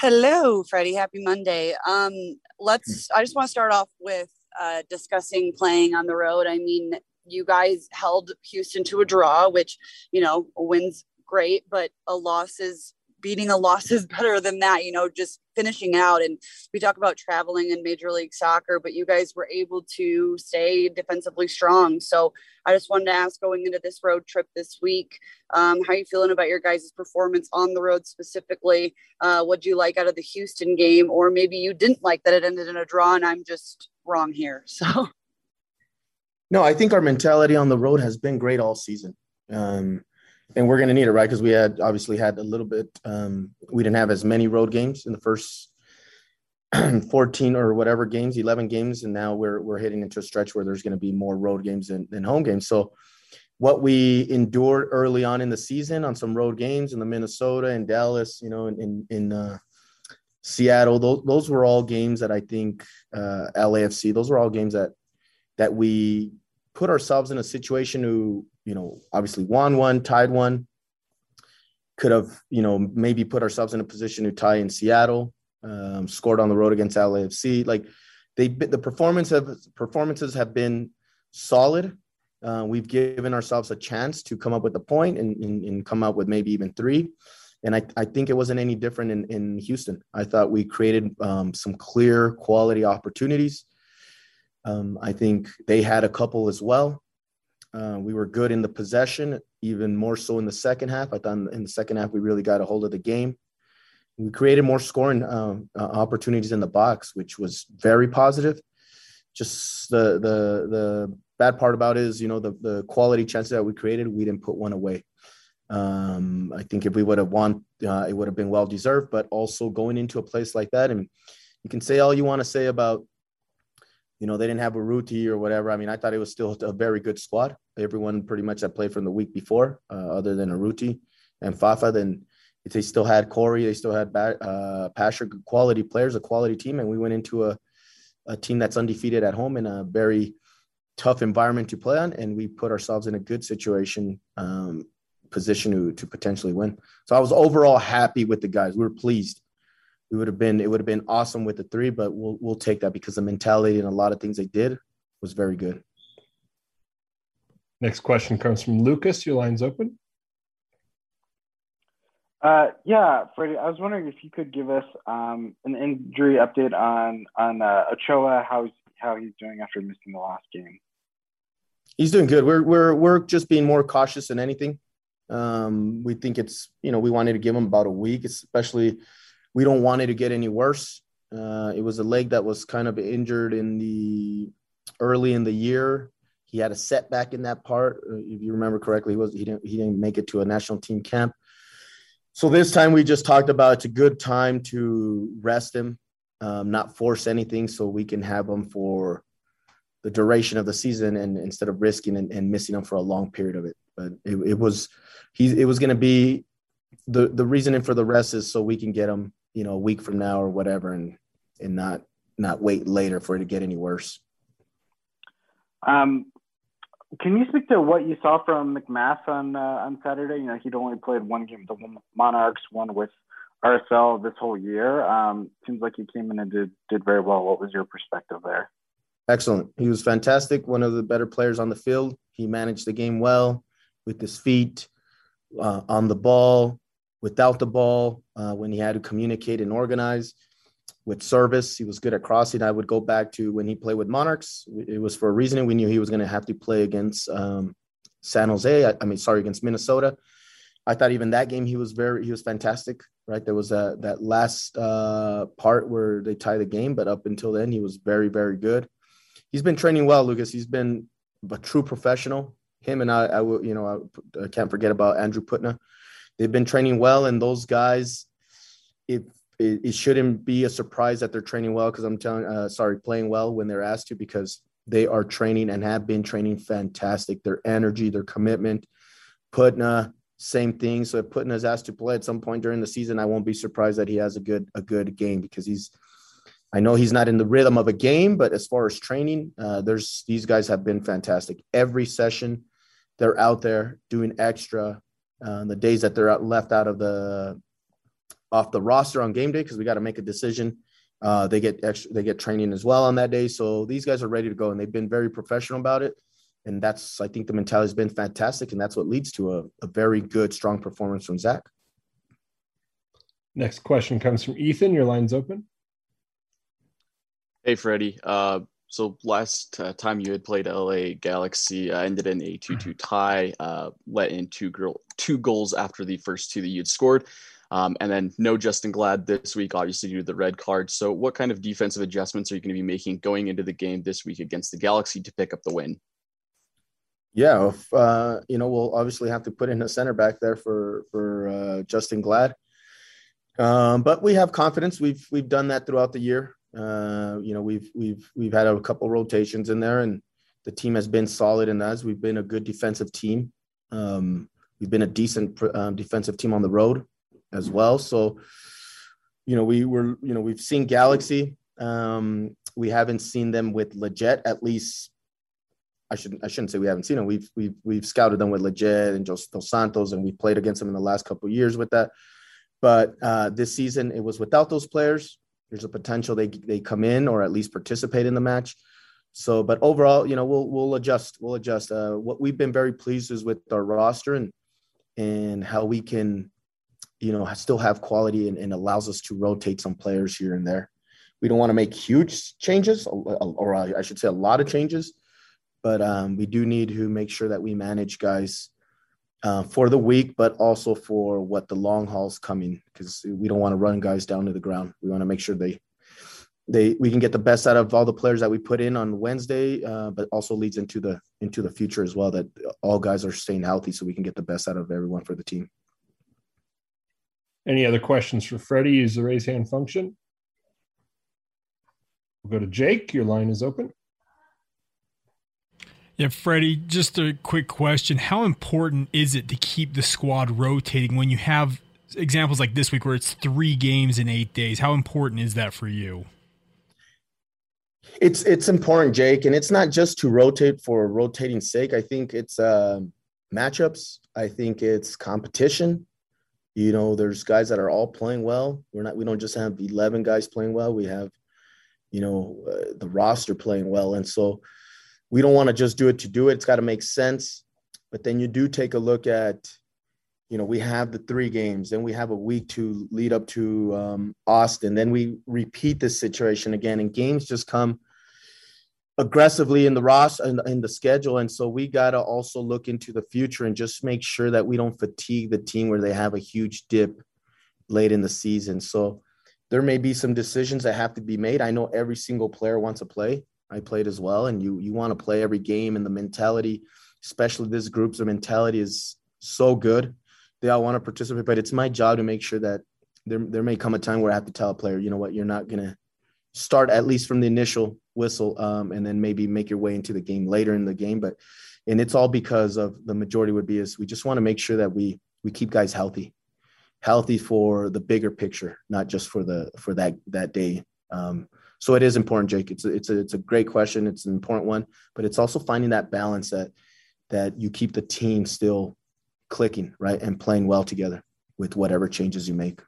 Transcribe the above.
Hello, Freddy. Happy Monday. Um, let's. I just want to start off with uh, discussing playing on the road. I mean, you guys held Houston to a draw, which you know, win's great, but a loss is beating a loss is better than that, you know, just finishing out. And we talk about traveling in Major League Soccer, but you guys were able to stay defensively strong. So I just wanted to ask going into this road trip this week, um, how are you feeling about your guys' performance on the road specifically? Uh, what do you like out of the Houston game? Or maybe you didn't like that it ended in a draw and I'm just wrong here. So. No, I think our mentality on the road has been great all season. Um, and we're going to need it, right? Because we had obviously had a little bit. Um, we didn't have as many road games in the first 14 or whatever games, 11 games, and now we're we're hitting into a stretch where there's going to be more road games than, than home games. So, what we endured early on in the season on some road games in the Minnesota and Dallas, you know, in in, in uh, Seattle, those those were all games that I think uh, LAFC. Those were all games that that we put ourselves in a situation to you know, obviously won one, tied one. Could have, you know, maybe put ourselves in a position to tie in Seattle. Um, scored on the road against LAFC. Like they, the performance of performances have been solid. Uh, we've given ourselves a chance to come up with a point and, and, and come up with maybe even three. And I, I think it wasn't any different in, in Houston. I thought we created um, some clear quality opportunities. Um, I think they had a couple as well. Uh, we were good in the possession, even more so in the second half. I thought in the second half we really got a hold of the game. We created more scoring uh, uh, opportunities in the box, which was very positive. Just the the the bad part about it is, you know, the the quality chances that we created, we didn't put one away. Um, I think if we would have won, uh, it would have been well deserved. But also going into a place like that, and you can say all you want to say about you know, they didn't have Urruti or whatever. I mean, I thought it was still a very good squad. Everyone pretty much that played from the week before, uh, other than Urruti and Fafa. Then they still had Corey, they still had uh, Pasher, good quality players, a quality team, and we went into a, a team that's undefeated at home in a very tough environment to play on, and we put ourselves in a good situation, um, position to to potentially win. So I was overall happy with the guys. We were pleased we would have been it would have been awesome with the three, but we'll we'll take that because the mentality and a lot of things they did was very good. Next question comes from Lucas. Your line's open. Uh, yeah, Freddy, I was wondering if you could give us um, an injury update on on uh, Ochoa, how how he's doing after missing the last game. He's doing good. We're we're we're just being more cautious than anything. Um, we think it's you know we wanted to give him about a week, especially we don't want it to get any worse. Uh, it was a leg that was kind of injured in the early in the year. He had a setback in that part. Uh, if you remember correctly, he was he didn't he didn't make it to a national team camp. So this time we just talked about it's a good time to rest him, um, not force anything, so we can have him for the duration of the season, and instead of risking and, and missing him for a long period of it. But it, it was he it was going to be the the reasoning for the rest is so we can get him you know a week from now or whatever and and not not wait later for it to get any worse um can you speak to what you saw from MacMath on uh, on Saturday? You know, he'd only played one game with the Monarchs, one with RSL this whole year. Um, seems like he came in and did did very well. What was your perspective there? Excellent. He was fantastic. One of the better players on the field. He managed the game well with his feet uh, on the ball without the ball uh, when he had to communicate and organize with service. He was good at crossing. I would go back to when he played with Monarchs. It was for a reason. We knew he was going to have to play against um, San Jose. I, I, mean, sorry, against Minnesota. I thought even that game he was very he was fantastic. Right, there was a, that last uh, part where they tie the game, but up until then he was very very good. He's been training well, Lucas. He's been a true professional. Him and I, I will, you know, I, I can't forget about Andrew Putna they've been training well, and those guys, it it, it shouldn't be a surprise that they're training well because I'm telling, uh, sorry, playing well when they're asked to because they are training and have been training fantastic. Their energy, their commitment, Putna, same thing. So if Putna asked to play at some point during the season, I won't be surprised that he has a good a good game because he's. I know he's not in the rhythm of a game, but as far as training, uh, there's these guys have been fantastic. Every session, they're out there doing extra, uh, the days that they're out, left out of the off the roster on game day because we got to make a decision. Uh, they get extra, they get training as well on that day. So these guys are ready to go, and they've been very professional about it. And that's I think the mentality has been fantastic, and that's what leads to a, a very good, strong performance from Zac. Next question comes from Ethan. Your line's open. Hey, Freddy. Uh, so last uh, time you had played LA Galaxy, uh, ended in a 2-2 tie, uh, let in two, girl, two goals after the first two that you'd scored. Um, and then no Justen Glad this week, obviously due to the red card. So what kind of defensive adjustments are you going to be making going into the game this week against the Galaxy to pick up the win? Yeah, if, uh, you know, we'll obviously have to put in a center back there for for uh, Justen Glad. Um, but we have confidence. We've we've done that throughout the year. Uh, you know, we've we've we've had a couple rotations in there, and the team has been solid in us. We've been a good defensive team. Um, we've been a decent um, defensive team on the road as well. So, you know, we were you know we've seen Galaxy. Um, we haven't seen them with Lletget at least. I shouldn't I shouldn't say we haven't seen them. We've we've we've scouted them with Lletget and Dos Santos, and we played against them in the last couple years with that. But uh, this season, it was without those players. There's a potential they they come in or at least participate in the match. So, but overall, you know, we'll we'll adjust. We'll adjust. Uh, what we've been very pleased is with our roster and and how we can, you know, still have quality and, and allows us to rotate some players here and there. We don't want to make huge changes, or I should say, a lot of changes, but um, we do need to make sure that we manage guys uh, for the week, but also for what the long haul's coming because we don't want to run guys down to the ground. We want to make sure they they we can get the best out of all the players that we put in on Wednesday, uh, but also leads into the into the future as well. That all guys are staying healthy, so we can get the best out of everyone for the team. Any other questions for Freddy? Use the raise hand function. We'll go to Jake. Your line is open. Yeah, Freddy, just a quick question. How important is it to keep the squad rotating when you have examples like this week where it's three games in eight days? How important is that for you? It's it's important, Jake, and it's not just to rotate for rotating sake. I think it's uh, matchups. I think it's competition. You know, there's guys that are all playing well. We're not. We don't just have eleven guys playing well. We have, you know, uh, the roster playing well, and so we don't want to just do it to do it. It's got to make sense. But then you do take a look at, you know, we have the three games, then we have a week to lead up to um, Austin. Then we repeat this situation again, and games just come aggressively in the Ross in, in the schedule. And so we got to also look into the future and just make sure that we don't fatigue the team where they have a huge dip late in the season. So there may be some decisions that have to be made. I know every single player wants to play. I played as well, and you you want to play every game, and the mentality, especially this group's mentality is so good. They all want to participate, but it's my job to make sure that there there may come a time where I have to tell a player, you know what, you're not gonna start at least from the initial whistle, um, and then maybe make your way into the game later in the game. But and it's all because of the majority would be is we just want to make sure that we we keep guys healthy, healthy for the bigger picture, not just for the for that that day. Um, so it is important, Jake. It's a, it's a, it's a great question. It's an important one, but it's also finding that balance that that you keep the team still clicking right and playing well together with whatever changes you make.